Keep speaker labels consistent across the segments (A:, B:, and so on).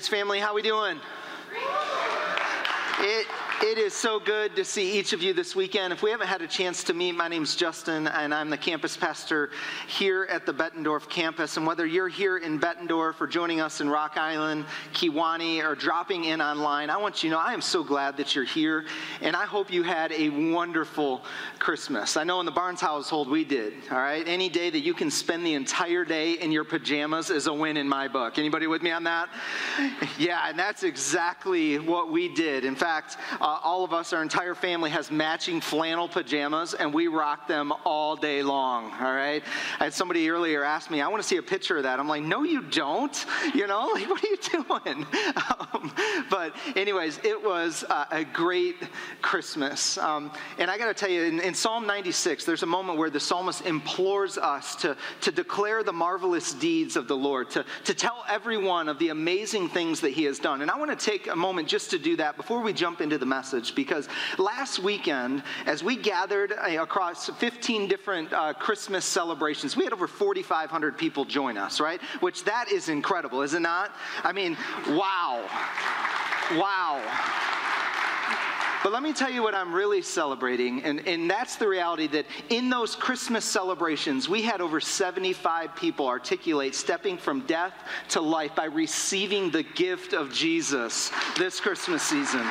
A: Heritage family, how we doing? It, it is so good to see each of you this weekend. If we haven't had a chance to meet, my name's Justin, and I'm the campus pastor here at the Bettendorf campus. And whether you're here in Bettendorf or joining us in Rock Island, Kewanee, or dropping in online, I want you to know I am so glad that you're here, and I hope you had a wonderful Christmas. I know in the Barnes household we did, all right? Any day that you can spend the entire day in your pajamas is a win in my book. Anybody with me on that? Yeah, and that's exactly what we did. In fact, all of us, our entire family, has matching flannel pajamas, and we rock them all day long. All right. I had somebody earlier ask me, "I want to see a picture of that." I'm like, "No, you don't. You know, like, what are you doing?" Um, but, anyways, it was uh, a great Christmas, um, and I got to tell you, in, in Psalm 96, there's a moment where the psalmist implores us to to declare the marvelous deeds of the Lord, to to tell everyone of the amazing things that He has done. And I want to take a moment just to do that before we jump into the message message because last weekend, as we gathered uh, across 15 different uh, Christmas celebrations, we had over 4,500 people join us, right? Which that is incredible, is it not? I mean, wow. Wow. But let me tell you what I'm really celebrating, and, and that's the reality that in those Christmas celebrations, we had over 75 people articulate stepping from death to life by receiving the gift of Jesus this Christmas season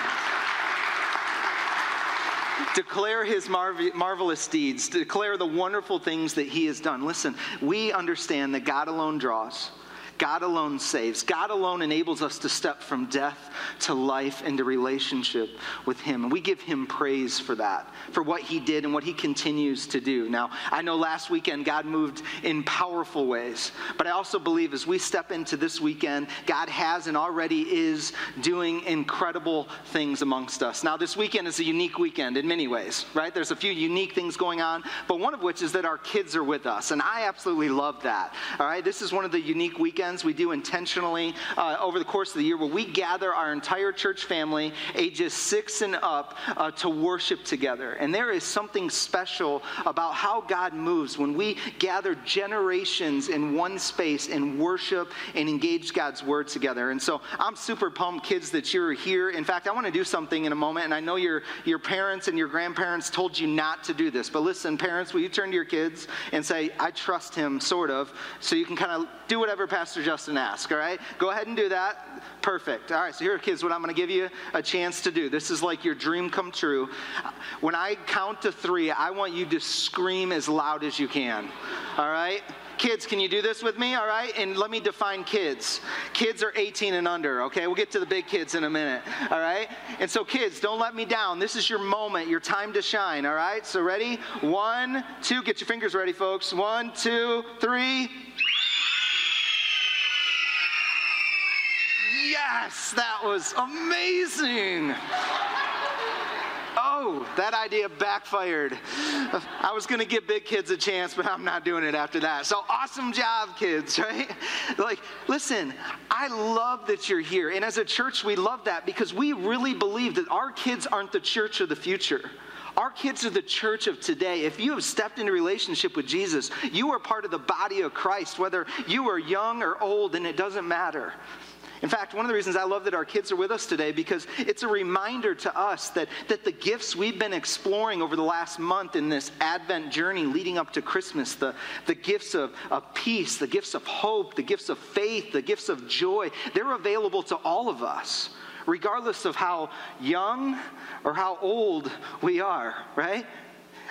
A: declare his marvelous deeds, declare the wonderful things that he has done. Listen, we understand that God alone draws. God alone saves. God alone enables us to step from death to life and into relationship with Him. And we give Him praise for that, for what He did and what He continues to do. Now, I know last weekend God moved in powerful ways, but I also believe as we step into this weekend, God has and already is doing incredible things amongst us. Now, this weekend is a unique weekend in many ways, right? There's a few unique things going on, but one of which is that our kids are with us, and I absolutely love that. All right, this is one of the unique weekends we do intentionally uh, over the course of the year where we gather our entire church family, ages six and up, uh, to worship together. And there is something special about how God moves when we gather generations in one space and worship and engage God's word together. And so I'm super pumped, kids, that you're here. In fact, I want to do something in a moment, and I know your, your parents and your grandparents told you not to do this. But listen, parents, will you turn to your kids and say, I trust him, sort of, so you can kind of do whatever Pastor Pastor Justin asked, all right? Go ahead and do that. Perfect. All right, so here, kids, what I'm going to give you a chance to do. This is like your dream come true. When I count to three, I want you to scream as loud as you can, all right? Kids, can you do this with me? All right? And let me define kids. Kids are 18 and under, okay? We'll get to the big kids in a minute, all right? And so, kids, don't let me down. This is your moment, your time to shine, all right? So, ready? One, two, get your fingers ready, folks. One, two, three. Yes, that was amazing. Oh, that idea backfired. I was going to give big kids a chance, but I'm not doing it after that. So awesome job, kids, right? Like, listen, I love that you're here. And as a church, we love that because we really believe that our kids aren't the church of the future. Our kids are the church of today. If you have stepped into relationship with Jesus, you are part of the body of Christ, whether you are young or old, and it doesn't matter. In fact, one of the reasons I love that our kids are with us today because it's a reminder to us that, that the gifts we've been exploring over the last month in this Advent journey leading up to Christmas, the, the gifts of, of peace, the gifts of hope, the gifts of faith, the gifts of joy, they're available to all of us, regardless of how young or how old we are, right?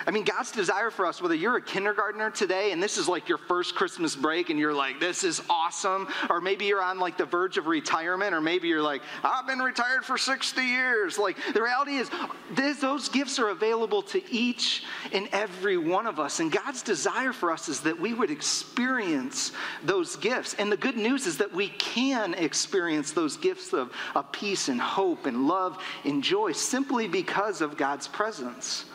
A: I mean, God's desire for us, whether you're a kindergartner today and this is like your first Christmas break and you're like, this is awesome, or maybe you're on like the verge of retirement, or maybe you're like, I've been retired for 60 years. Like, the reality is, this, those gifts are available to each and every one of us. And God's desire for us is that we would experience those gifts. And the good news is that we can experience those gifts of, of peace and hope and love and joy simply because of God's presence.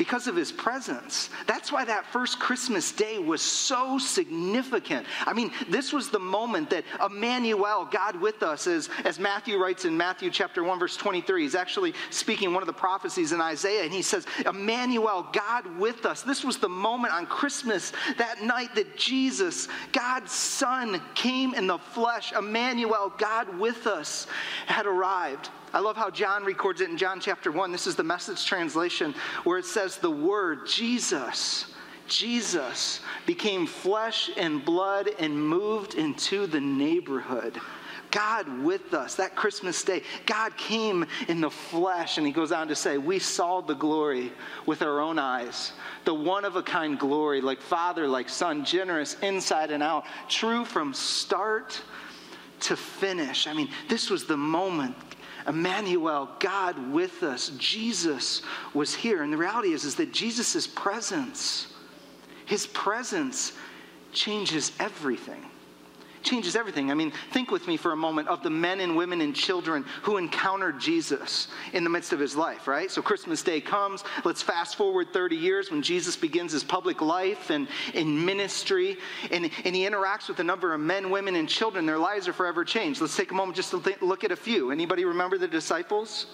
A: Because of his presence. That's why that first Christmas day was so significant. I mean, this was the moment that Emmanuel, God with us, as, as Matthew writes in Matthew chapter 1, verse 23, he's actually speaking one of the prophecies in Isaiah, and he says, Emmanuel, God with us. This was the moment on Christmas, that night that Jesus, God's Son, came in the flesh. Emmanuel, God with us, had arrived. I love how John records it in John chapter 1. This is the message translation where it says, The Word, Jesus, Jesus became flesh and blood and moved into the neighborhood. God with us that Christmas day. God came in the flesh, and he goes on to say, We saw the glory with our own eyes. The one of a kind glory, like Father, like Son, generous inside and out, true from start to finish. I mean, this was the moment Emmanuel, God with us, Jesus was here. And the reality is, is that Jesus' presence, his presence changes everything changes everything. I mean, think with me for a moment of the men and women and children who encountered Jesus in the midst of his life, right? So Christmas Day comes. Let's fast forward 30 years when Jesus begins his public life and in ministry, and, and he interacts with a number of men, women, and children. Their lives are forever changed. Let's take a moment just to th- look at a few. Anybody remember the disciples?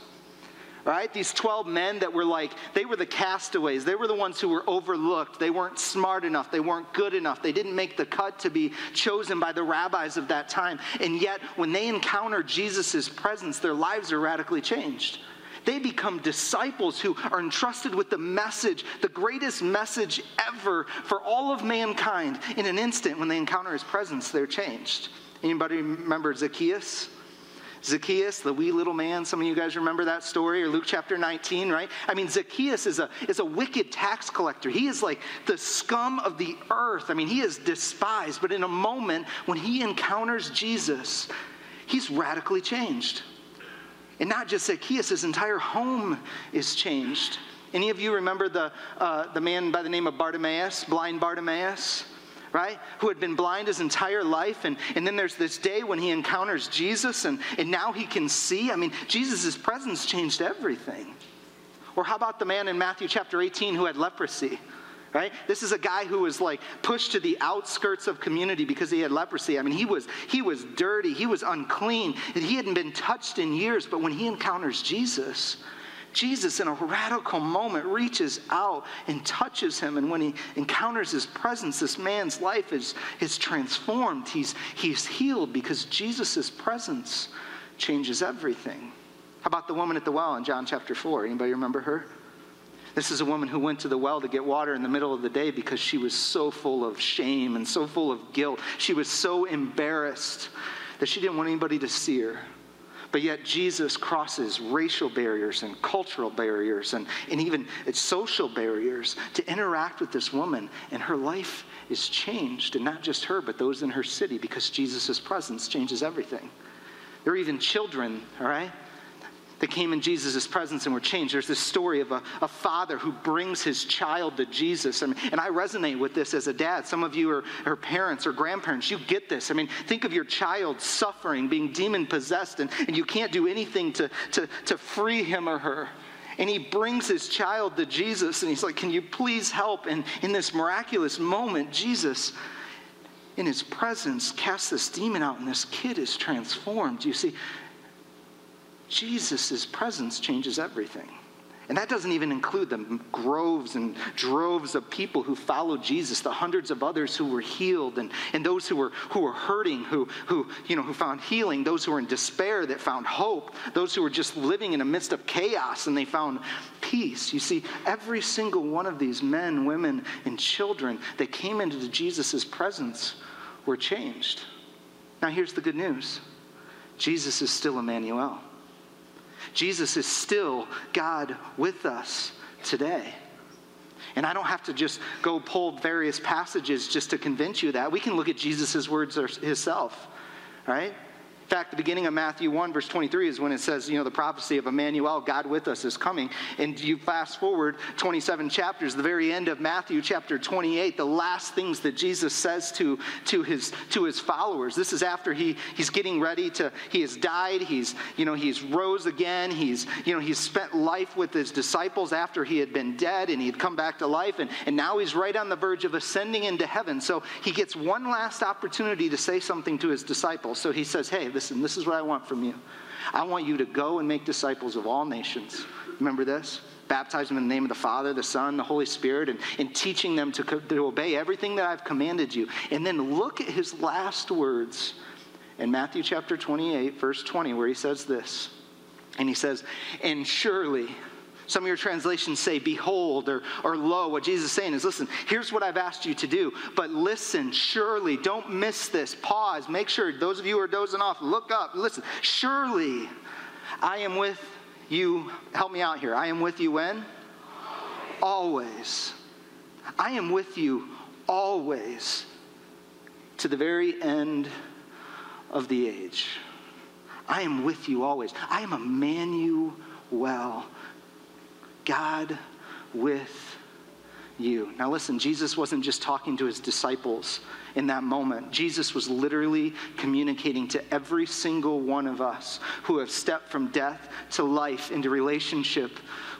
A: Right? These 12 men that were like, they were the castaways. They were the ones who were overlooked. They weren't smart enough. They weren't good enough. They didn't make the cut to be chosen by the rabbis of that time. And yet, when they encounter Jesus' presence, their lives are radically changed. They become disciples who are entrusted with the message, the greatest message ever for all of mankind. In an instant, when they encounter his presence, they're changed. Anybody remember Zacchaeus? Zacchaeus, the wee little man, some of you guys remember that story, or Luke chapter 19, right? I mean, Zacchaeus is a, is a wicked tax collector. He is like the scum of the earth. I mean, he is despised, but in a moment when he encounters Jesus, he's radically changed. And not just Zacchaeus, his entire home is changed. Any of you remember the, uh, the man by the name of Bartimaeus, blind Bartimaeus? Right? Who had been blind his entire life. And, and then there's this day when he encounters Jesus and, and now he can see. I mean, Jesus' presence changed everything. Or how about the man in Matthew chapter 18 who had leprosy? Right? This is a guy who was like pushed to the outskirts of community because he had leprosy. I mean, he was he was dirty, he was unclean, and he hadn't been touched in years. But when he encounters Jesus, Jesus, in a radical moment, reaches out and touches him. And when he encounters his presence, this man's life is, is transformed. He's, he's healed because Jesus' presence changes everything. How about the woman at the well in John chapter 4? Anybody remember her? This is a woman who went to the well to get water in the middle of the day because she was so full of shame and so full of guilt. She was so embarrassed that she didn't want anybody to see her. But yet, Jesus crosses racial barriers and cultural barriers and, and even social barriers to interact with this woman, and her life is changed. And not just her, but those in her city, because Jesus' presence changes everything. There are even children, all right? That came in Jesus' presence and were changed. There's this story of a, a father who brings his child to Jesus. I mean, and I resonate with this as a dad. Some of you are, are parents or grandparents. You get this. I mean, think of your child suffering, being demon possessed, and, and you can't do anything to, to, to free him or her. And he brings his child to Jesus, and he's like, Can you please help? And in this miraculous moment, Jesus in his presence casts this demon out and this kid is transformed. You see, Jesus' presence changes everything. And that doesn't even include the groves and droves of people who followed Jesus, the hundreds of others who were healed, and, and those who were, who were hurting, who, who, you know, who found healing, those who were in despair that found hope, those who were just living in the midst of chaos and they found peace. You see, every single one of these men, women, and children that came into Jesus' presence were changed. Now, here's the good news Jesus is still Emmanuel. Jesus is still God with us today. And I don't have to just go pull various passages just to convince you that. We can look at Jesus' words himself, right? In fact, the beginning of Matthew 1, verse 23 is when it says, you know, the prophecy of Emmanuel, God with us, is coming. And you fast forward 27 chapters, the very end of Matthew chapter 28, the last things that Jesus says to, to, his, to his followers. This is after he, he's getting ready to, he has died, he's, you know, he's rose again, he's, you know, he's spent life with his disciples after he had been dead and he had come back to life. And, and now he's right on the verge of ascending into heaven. So he gets one last opportunity to say something to his disciples. So he says, hey, listen, this is what I want from you. I want you to go and make disciples of all nations. Remember this? Baptize them in the name of the Father, the Son, the Holy Spirit, and, and teaching them to, to obey everything that I've commanded you. And then look at his last words in Matthew chapter 28, verse 20, where he says this. And he says, And surely, some of your translations say, Behold, or, or Lo. What Jesus is saying is, Listen, here's what I've asked you to do, but listen, surely, don't miss this. Pause, make sure, those of you who are dozing off, look up, listen. Surely, I am with you. Help me out here. I am with you when? Always. I am with you always to the very end of the age. I am with you always. I am Emmanuel. God with you. Now, listen, Jesus wasn't just talking to his disciples in that moment. Jesus was literally communicating to every single one of us who have stepped from death to life into relationship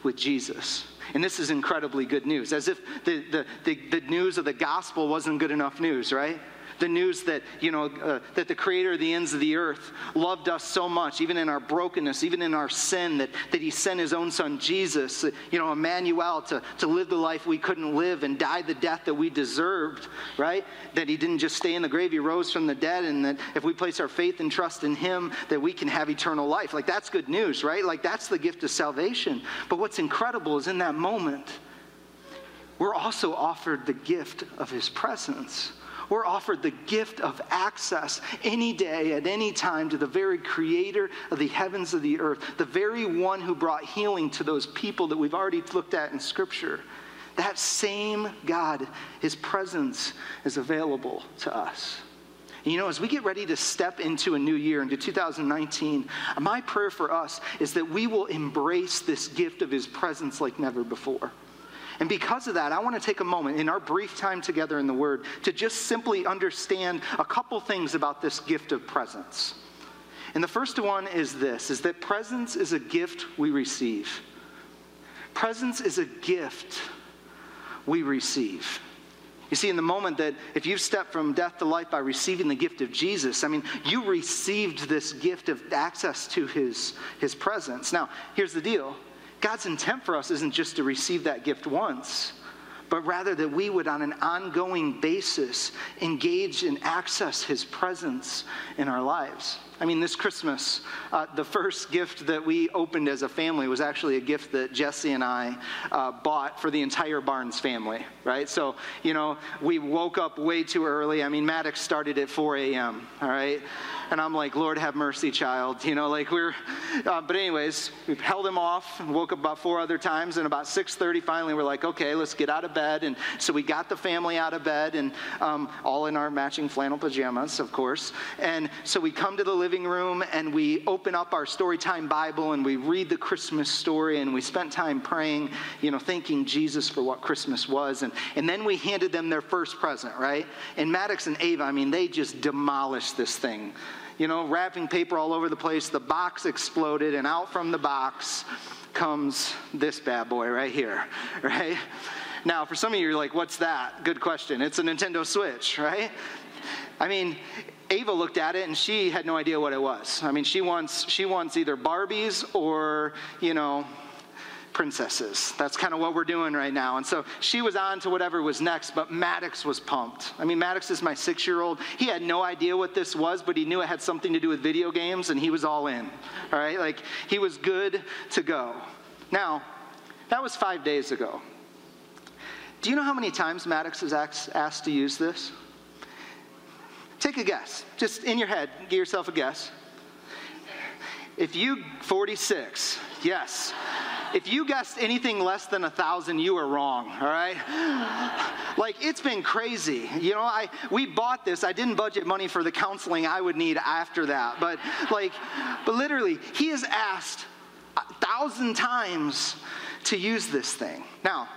A: with Jesus. And this is incredibly good news, as if the, the, the, the news of the gospel wasn't good enough news, right? The news that, you know, uh, that the creator of the ends of the earth loved us so much, even in our brokenness, even in our sin, that, that he sent his own son, Jesus, uh, you know, Emmanuel, to, to live the life we couldn't live and die the death that we deserved, right? That he didn't just stay in the grave, he rose from the dead, and that if we place our faith and trust in him, that we can have eternal life. Like, that's good news, right? Like, that's the gift of salvation. But what's incredible is in that moment, we're also offered the gift of his presence. We're offered the gift of access any day, at any time, to the very creator of the heavens of the earth, the very one who brought healing to those people that we've already looked at in Scripture. That same God, his presence is available to us. You know, as we get ready to step into a new year, into 2019, my prayer for us is that we will embrace this gift of his presence like never before. And because of that, I want to take a moment in our brief time together in the Word to just simply understand a couple things about this gift of presence. And the first one is this is that presence is a gift we receive. Presence is a gift we receive. You see, in the moment that if you've stepped from death to life by receiving the gift of Jesus, I mean, you received this gift of access to his, his presence. Now, here's the deal God's intent for us isn't just to receive that gift once, but rather that we would, on an ongoing basis, engage and access His presence in our lives. I mean, this Christmas, uh, the first gift that we opened as a family was actually a gift that Jesse and I uh, bought for the entire Barnes family, right? So, you know, we woke up way too early. I mean, Maddox started at 4 a.m., all right? And I'm like, Lord, have mercy, child. You know, like we're, uh, but anyways, we held him off, woke up about four other times, and about 6.30 finally we're like, okay, let's get out of bed. And so we got the family out of bed, and um, all in our matching flannel pajamas, of course. And so we come to the living room, and we open up our Storytime Bible, and we read the Christmas story, and we spent time praying, you know, thanking Jesus for what Christmas was. And, and then we handed them their first present, right? And Maddox and Ava, I mean, they just demolished this thing you know, wrapping paper all over the place. The box exploded, and out from the box comes this bad boy right here, right? Now, for some of you, you're like, what's that? Good question. It's a Nintendo Switch, right? I mean, Ava looked at it and she had no idea what it was. I mean, she wants she wants either Barbies or, you know, princesses. That's kind of what we're doing right now. And so she was on to whatever was next, but Maddox was pumped. I mean, Maddox is my six year old. He had no idea what this was, but he knew it had something to do with video games, and he was all in. All right? Like, he was good to go. Now, that was five days ago. Do you know how many times Maddox is asked to use this? Take a guess. Just in your head, give yourself a guess. If you, 46, yes. if you guessed anything less than a thousand, you were wrong, all right? like, it's been crazy. You know, I we bought this. I didn't budget money for the counseling I would need after that. But like, but literally, he has asked a thousand times to use this thing. Now,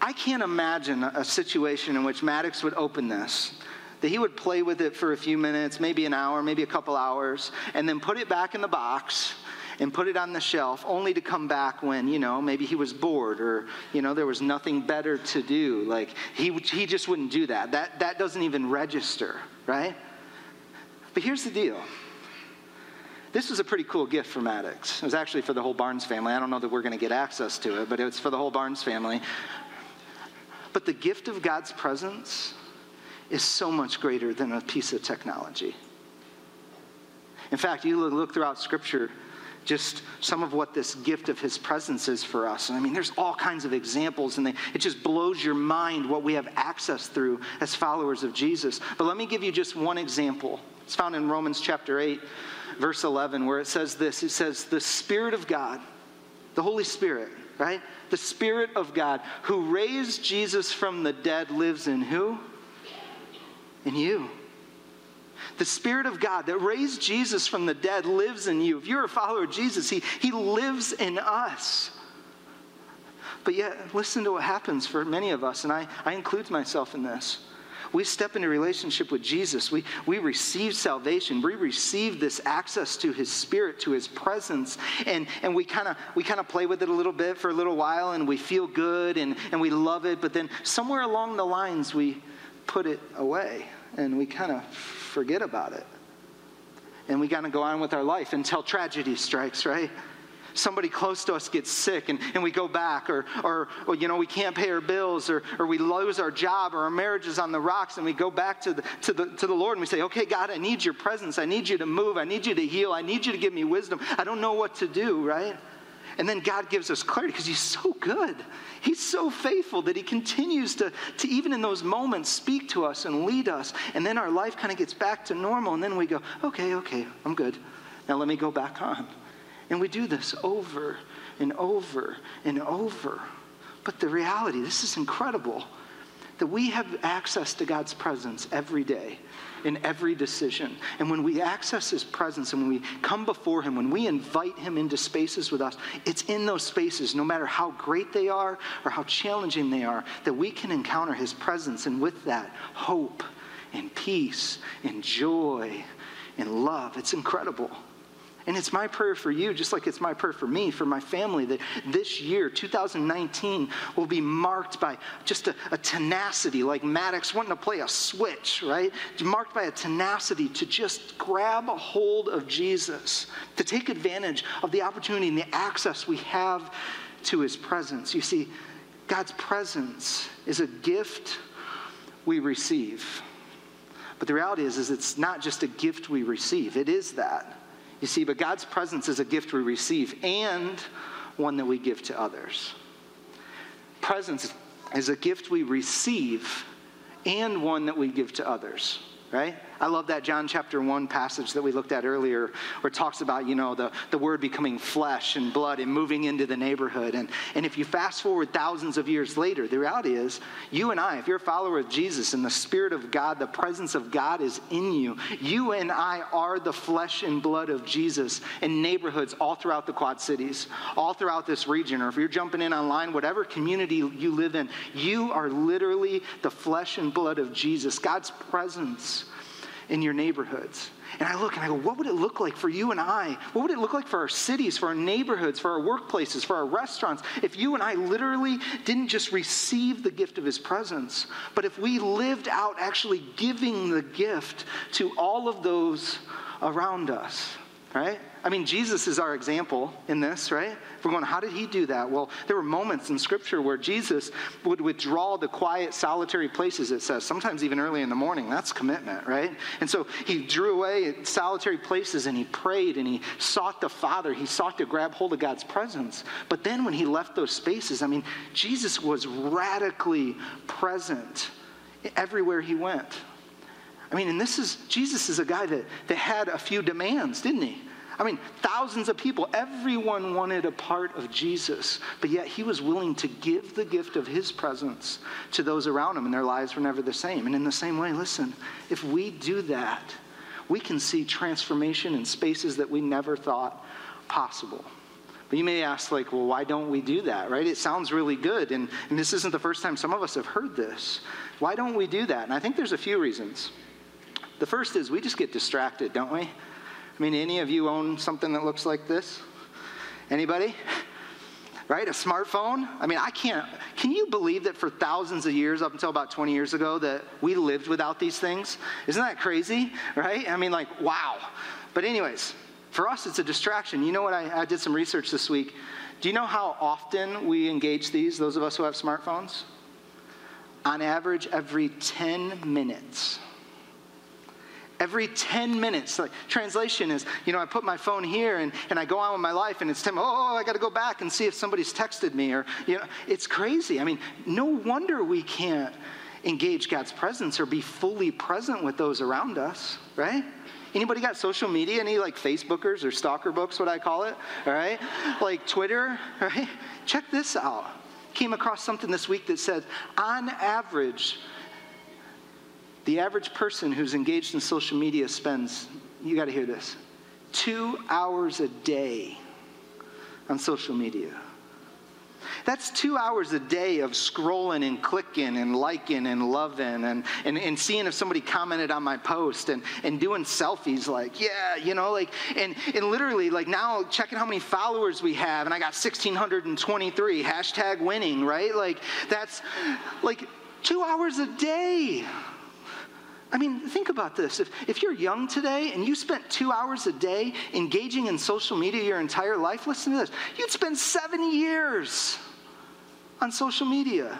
A: I can't imagine a situation in which Maddox would open this that he would play with it for a few minutes, maybe an hour, maybe a couple hours, and then put it back in the box and put it on the shelf only to come back when you know maybe he was bored or you know there was nothing better to do like he, he just wouldn't do that that that doesn't even register right but here's the deal this was a pretty cool gift for Maddox. It was actually for the whole Barnes family. I don't know that we're going to get access to it, but it was for the whole Barnes family. But the gift of God's presence is so much greater than a piece of technology. In fact, you look throughout Scripture, just some of what this gift of His presence is for us. And I mean, there's all kinds of examples, and they, it just blows your mind what we have access through as followers of Jesus. But let me give you just one example. It's found in Romans chapter 8, verse 11, where it says this it says, The Spirit of God, the Holy Spirit, right? The Spirit of God who raised Jesus from the dead lives in who? In you. The Spirit of God that raised Jesus from the dead lives in you. If you're a follower of Jesus, He, he lives in us. But yet, listen to what happens for many of us, and I, I include myself in this. We step into relationship with Jesus. We, we receive salvation. We receive this access to his spirit, to his presence. And, and we kind of we kind of play with it a little bit for a little while and we feel good and, and we love it. But then somewhere along the lines, we put it away and we kind of forget about it. And we kind of go on with our life until tragedy strikes, right? Somebody close to us gets sick and, and we go back, or, or, or, you know, we can't pay our bills, or, or we lose our job, or our marriage is on the rocks, and we go back to the, to, the, to the Lord and we say, Okay, God, I need your presence. I need you to move. I need you to heal. I need you to give me wisdom. I don't know what to do, right? And then God gives us clarity because He's so good. He's so faithful that He continues to, to, even in those moments, speak to us and lead us. And then our life kind of gets back to normal. And then we go, okay, okay, I'm good. Now let me go back on. And we do this over and over and over. But the reality, this is incredible, that we have access to God's presence every day in every decision. And when we access His presence and when we come before Him, when we invite Him into spaces with us, it's in those spaces, no matter how great they are or how challenging they are, that we can encounter His presence. And with that, hope and peace and joy and love. It's incredible. And it's my prayer for you, just like it's my prayer for me, for my family, that this year, 2019, will be marked by just a, a tenacity, like Maddox wanting to play a switch, right? Marked by a tenacity to just grab a hold of Jesus, to take advantage of the opportunity and the access we have to his presence. You see, God's presence is a gift we receive. But the reality is, is it's not just a gift we receive. It is that. You see, but God's presence is a gift we receive and one that we give to others. Presence is a gift we receive and one that we give to others right? I love that John chapter 1 passage that we looked at earlier where it talks about, you know, the, the word becoming flesh and blood and moving into the neighborhood. And, and if you fast forward thousands of years later, the reality is you and I, if you're a follower of Jesus and the Spirit of God, the presence of God is in you, you and I are the flesh and blood of Jesus in neighborhoods all throughout the Quad Cities, all throughout this region. Or if you're jumping in online, whatever community you live in, you are literally the flesh and blood of Jesus. God's presence in your neighborhoods. And I look and I go, what would it look like for you and I? What would it look like for our cities, for our neighborhoods, for our workplaces, for our restaurants, if you and I literally didn't just receive the gift of His presence, but if we lived out actually giving the gift to all of those around us? right? I mean, Jesus is our example in this, right? If we're going, how did he do that? Well, there were moments in Scripture where Jesus would withdraw the quiet, solitary places, it says, sometimes even early in the morning. That's commitment, right? And so he drew away at solitary places and he prayed and he sought the Father. He sought to grab hold of God's presence. But then when he left those spaces, I mean, Jesus was radically present everywhere he went. I mean, and this is, Jesus is a guy that, that had a few demands, didn't he? I mean, thousands of people, everyone wanted a part of Jesus, but yet he was willing to give the gift of his presence to those around him, and their lives were never the same. And in the same way, listen, if we do that, we can see transformation in spaces that we never thought possible. But you may ask, like, well, why don't we do that, right? It sounds really good, and, and this isn't the first time some of us have heard this. Why don't we do that? And I think there's a few reasons. The first is we just get distracted, don't we? I mean, any of you own something that looks like this? Anybody? Right? A smartphone? I mean, I can't. Can you believe that for thousands of years, up until about 20 years ago, that we lived without these things? Isn't that crazy? Right? I mean, like, wow. But, anyways, for us, it's a distraction. You know what? I, I did some research this week. Do you know how often we engage these, those of us who have smartphones? On average, every 10 minutes every 10 minutes. Like translation is, you know, I put my phone here and, and I go on with my life and it's 10, oh, oh I got to go back and see if somebody's texted me or, you know, it's crazy. I mean, no wonder we can't engage God's presence or be fully present with those around us, right? Anybody got social media? Any like Facebookers or stalker books, what I call it? All right? Like Twitter, right? Check this out. Came across something this week that said, on average, the average person who's engaged in social media spends, you got to hear this, two hours a day on social media. That's two hours a day of scrolling and clicking and liking and loving and, and, and seeing if somebody commented on my post and, and doing selfies like, yeah, you know, like, and, and literally, like now checking how many followers we have, and I got 1,623, hashtag winning, right? Like, that's like two hours a day. I mean, think about this. If, if you're young today and you spent two hours a day engaging in social media your entire life, listen to this. You'd spend seven years on social media.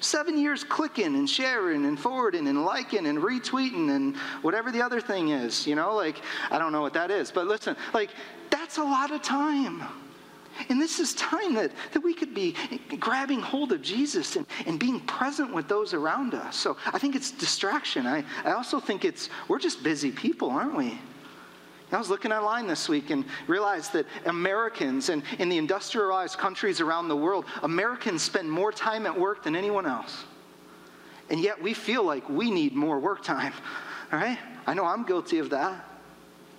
A: Seven years clicking and sharing and forwarding and liking and retweeting and whatever the other thing is, you know, like, I don't know what that is, but listen, like, that's a lot of time. And this is time that, that we could be grabbing hold of Jesus and, and being present with those around us. So I think it's distraction. I, I also think it's, we're just busy people, aren't we? I was looking online this week and realized that Americans and in the industrialized countries around the world, Americans spend more time at work than anyone else. And yet we feel like we need more work time. All right? I know I'm guilty of that.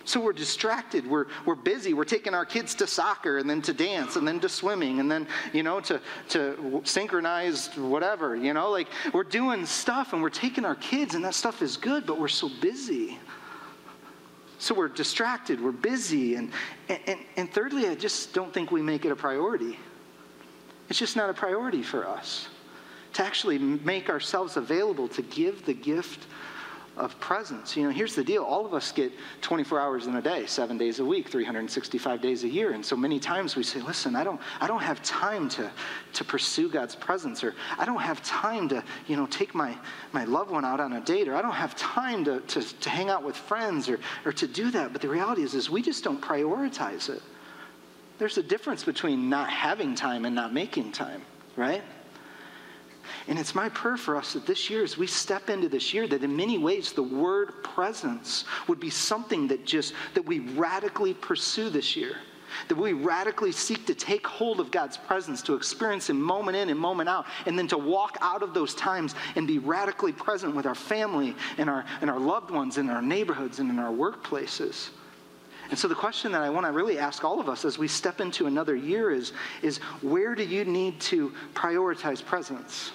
A: So we're distracted. We're, we're busy. We're taking our kids to soccer and then to dance and then to swimming and then, you know, to, to synchronized whatever, you know, like we're doing stuff and we're taking our kids and that stuff is good, but we're so busy. So we're distracted. We're busy. And, and, and thirdly, I just don't think we make it a priority. It's just not a priority for us to actually make ourselves available to give the gift of presence. You know, here's the deal all of us get 24 hours in a day, seven days a week, 365 days a year. And so many times we say, listen, I don't, I don't have time to, to pursue God's presence, or I don't have time to, you know, take my, my loved one out on a date, or I don't have time to, to, to hang out with friends or, or to do that. But the reality is, is we just don't prioritize it. There's a difference between not having time and not making time, right? And it's my prayer for us that this year, as we step into this year, that in many ways the word presence would be something that just, that we radically pursue this year. That we radically seek to take hold of God's presence, to experience Him moment in and moment out, and then to walk out of those times and be radically present with our family and our, and our loved ones in our neighborhoods and in our workplaces. And so the question that I want to really ask all of us as we step into another year is, is where do you need to prioritize presence?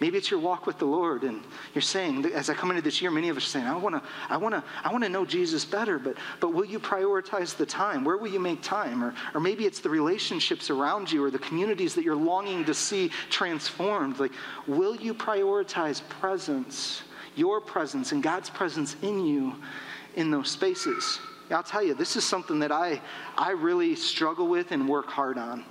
A: Maybe it's your walk with the Lord, and you're saying, as I come into this year, many of us are saying, I want to, I want to, I want to know Jesus better, but, but will you prioritize the time? Where will you make time? Or, or maybe it's the relationships around you or the communities that you're longing to see transformed. Like, will you prioritize presence, your presence, and God's presence in you in those spaces? I'll tell you, this is something that I, I really struggle with and work hard on.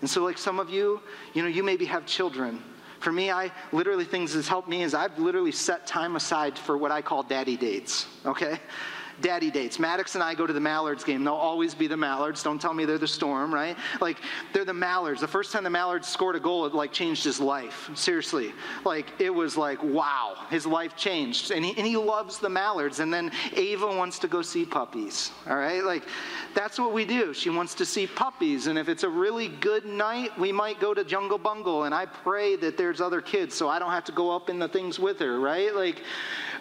A: And so, like some of you, you know, you maybe have children for me, I literally, things that's helped me is I've literally set time aside for what I call daddy dates, okay? Daddy dates. Maddox and I go to the Mallards game. They'll always be the Mallards. Don't tell me they're the Storm, right? Like, they're the Mallards. The first time the Mallards scored a goal, it like changed his life. Seriously. Like, it was like, wow, his life changed. And he, and he loves the Mallards. And then Ava wants to go see puppies, all right? Like, that's what we do. She wants to see puppies. And if it's a really good night, we might go to Jungle Bungle. And I pray that there's other kids so I don't have to go up in the things with her, right? Like,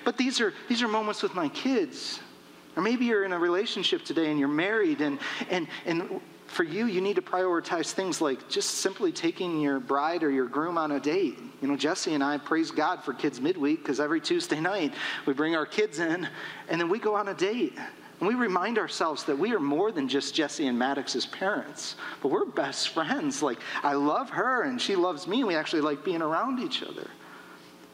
A: but these are, these are moments with my kids. Or maybe you're in a relationship today and you're married, and, and, and for you, you need to prioritize things like just simply taking your bride or your groom on a date. You know, Jesse and I praise God for Kids Midweek because every Tuesday night we bring our kids in and then we go on a date. And we remind ourselves that we are more than just Jesse and Maddox's parents, but we're best friends. Like, I love her and she loves me. And we actually like being around each other.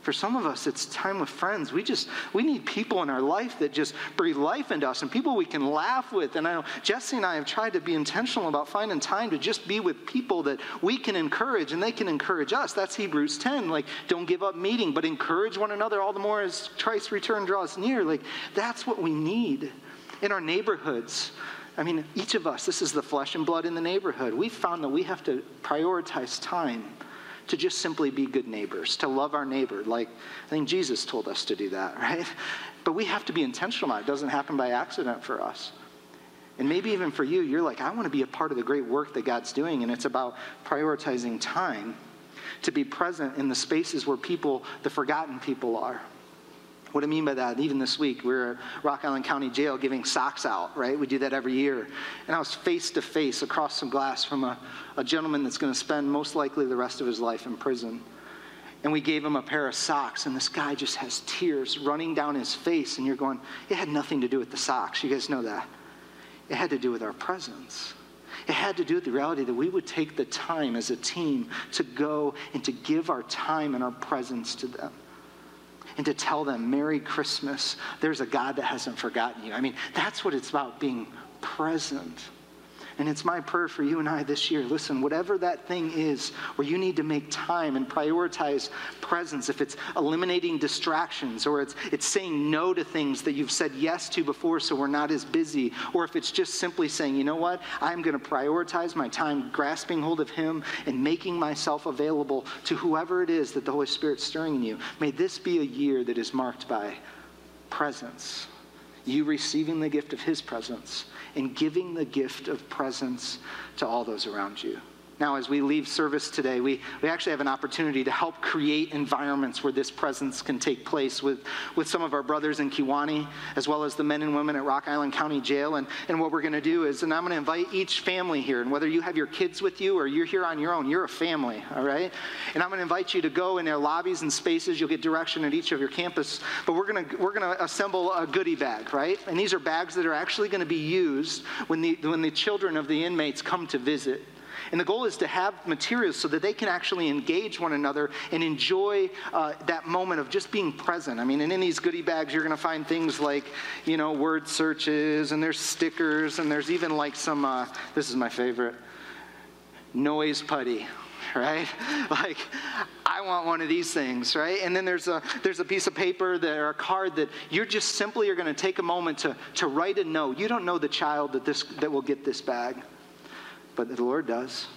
A: For some of us, it's time with friends. We just, we need people in our life that just breathe life into us and people we can laugh with. And I know Jesse and I have tried to be intentional about finding time to just be with people that we can encourage and they can encourage us. That's Hebrews 10. Like, don't give up meeting, but encourage one another all the more as Christ's return draws near. Like, that's what we need in our neighborhoods. I mean, each of us, this is the flesh and blood in the neighborhood. We found that we have to prioritize time to just simply be good neighbors, to love our neighbor. Like, I think Jesus told us to do that, right? But we have to be intentional. It doesn't happen by accident for us. And maybe even for you, you're like, I want to be a part of the great work that God's doing, and it's about prioritizing time to be present in the spaces where people, the forgotten people, are. What do I mean by that, even this week, we are at Rock Island County Jail giving socks out, right? We do that every year. And I was face to face across some glass from a, a gentleman that's going to spend most likely the rest of his life in prison. And we gave him a pair of socks, and this guy just has tears running down his face. And you're going, it had nothing to do with the socks. You guys know that. It had to do with our presence. It had to do with the reality that we would take the time as a team to go and to give our time and our presence to them and to tell them, Merry Christmas. There's a God that hasn't forgotten you. I mean, that's what it's about being present. And it's my prayer for you and I this year. Listen, whatever that thing is where you need to make time and prioritize presence, if it's eliminating distractions or it's, it's saying no to things that you've said yes to before so we're not as busy, or if it's just simply saying, you know what, I'm going to prioritize my time grasping hold of Him and making myself available to whoever it is that the Holy Spirit's stirring in you. May this be a year that is marked by presence you receiving the gift of his presence and giving the gift of presence to all those around you. Now, as we leave service today, we, we actually have an opportunity to help create environments where this presence can take place with, with some of our brothers in Kewanee, as well as the men and women at Rock Island County Jail. And, and what we're going to do is, and I'm going to invite each family here, and whether you have your kids with you or you're here on your own, you're a family, all right? And I'm going to invite you to go in their lobbies and spaces. You'll get direction at each of your campus. But we're going to, we're going to assemble a goodie bag, right? And these are bags that are actually going to be used when the, when the children of the inmates come to visit. And the goal is to have materials so that they can actually engage one another and enjoy uh, that moment of just being present. I mean, and in these goodie bags, you're going to find things like, you know, word searches, and there's stickers, and there's even like some, uh, this is my favorite, noise putty right? Like, I want one of these things, right? And then there's a there's a piece of paper that, or a card that you're just simply are going to take a moment to to write a note. You don't know the child that this that will get this bag but the Lord does.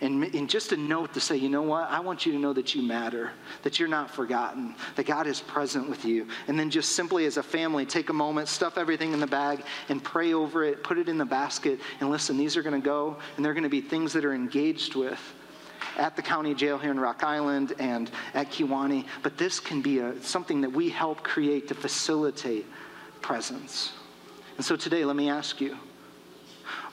A: And, and, just a note to say, you know what? I want you to know that you matter, that you're not forgotten, that God is present with you. And then just simply as a family, take a moment, stuff everything in the bag, and pray over it, put it in the basket, and listen, these are going to go, and they're going to be things that are engaged with at the county jail here in Rock Island and at Kewanee. But this can be a, something that we help create to facilitate presence. And so today, let me ask you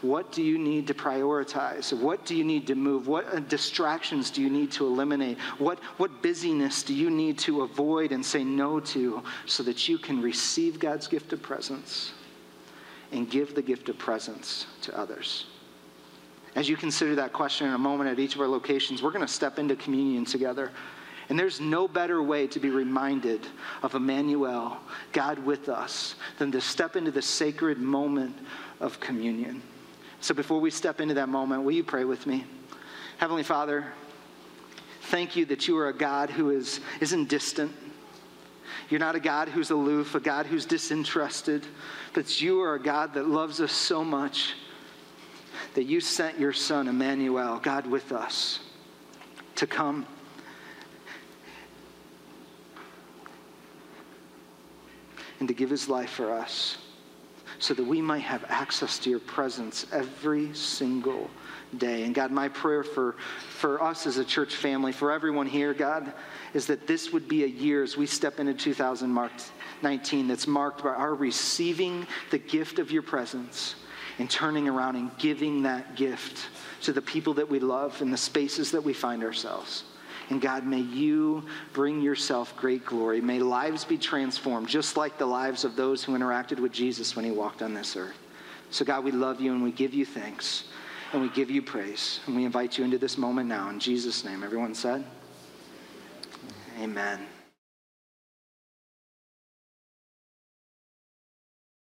A: what do you need to prioritize? What do you need to move? What uh, distractions do you need to eliminate? What, what busyness do you need to avoid and say no to so that you can receive God's gift of presence and give the gift of presence to others? As you consider that question in a moment at each of our locations, we're going to step into communion together. And there's no better way to be reminded of Emmanuel, God with us, than to step into the sacred moment of communion. So before we step into that moment, will you pray with me? Heavenly Father, thank you that you are a God who is, isn't distant. You're not a God who's aloof, a God who's disinterested, but you are a God that loves us so much that you sent your Son, Emmanuel, God with us, to come. And to give his life for us so that we might have access to your presence every single day. And God, my prayer for, for us as a church family, for everyone here, God, is that this would be a year as we step into 2019 that's marked by our receiving the gift of your presence and turning around and giving that gift to the people that we love in the spaces that we find ourselves. And God, may you bring yourself great glory. May lives be transformed, just like the lives of those who interacted with Jesus when he walked on this earth. So, God, we love you and we give you thanks and we give you praise. And we invite you into this moment now. In Jesus' name, everyone said, Amen.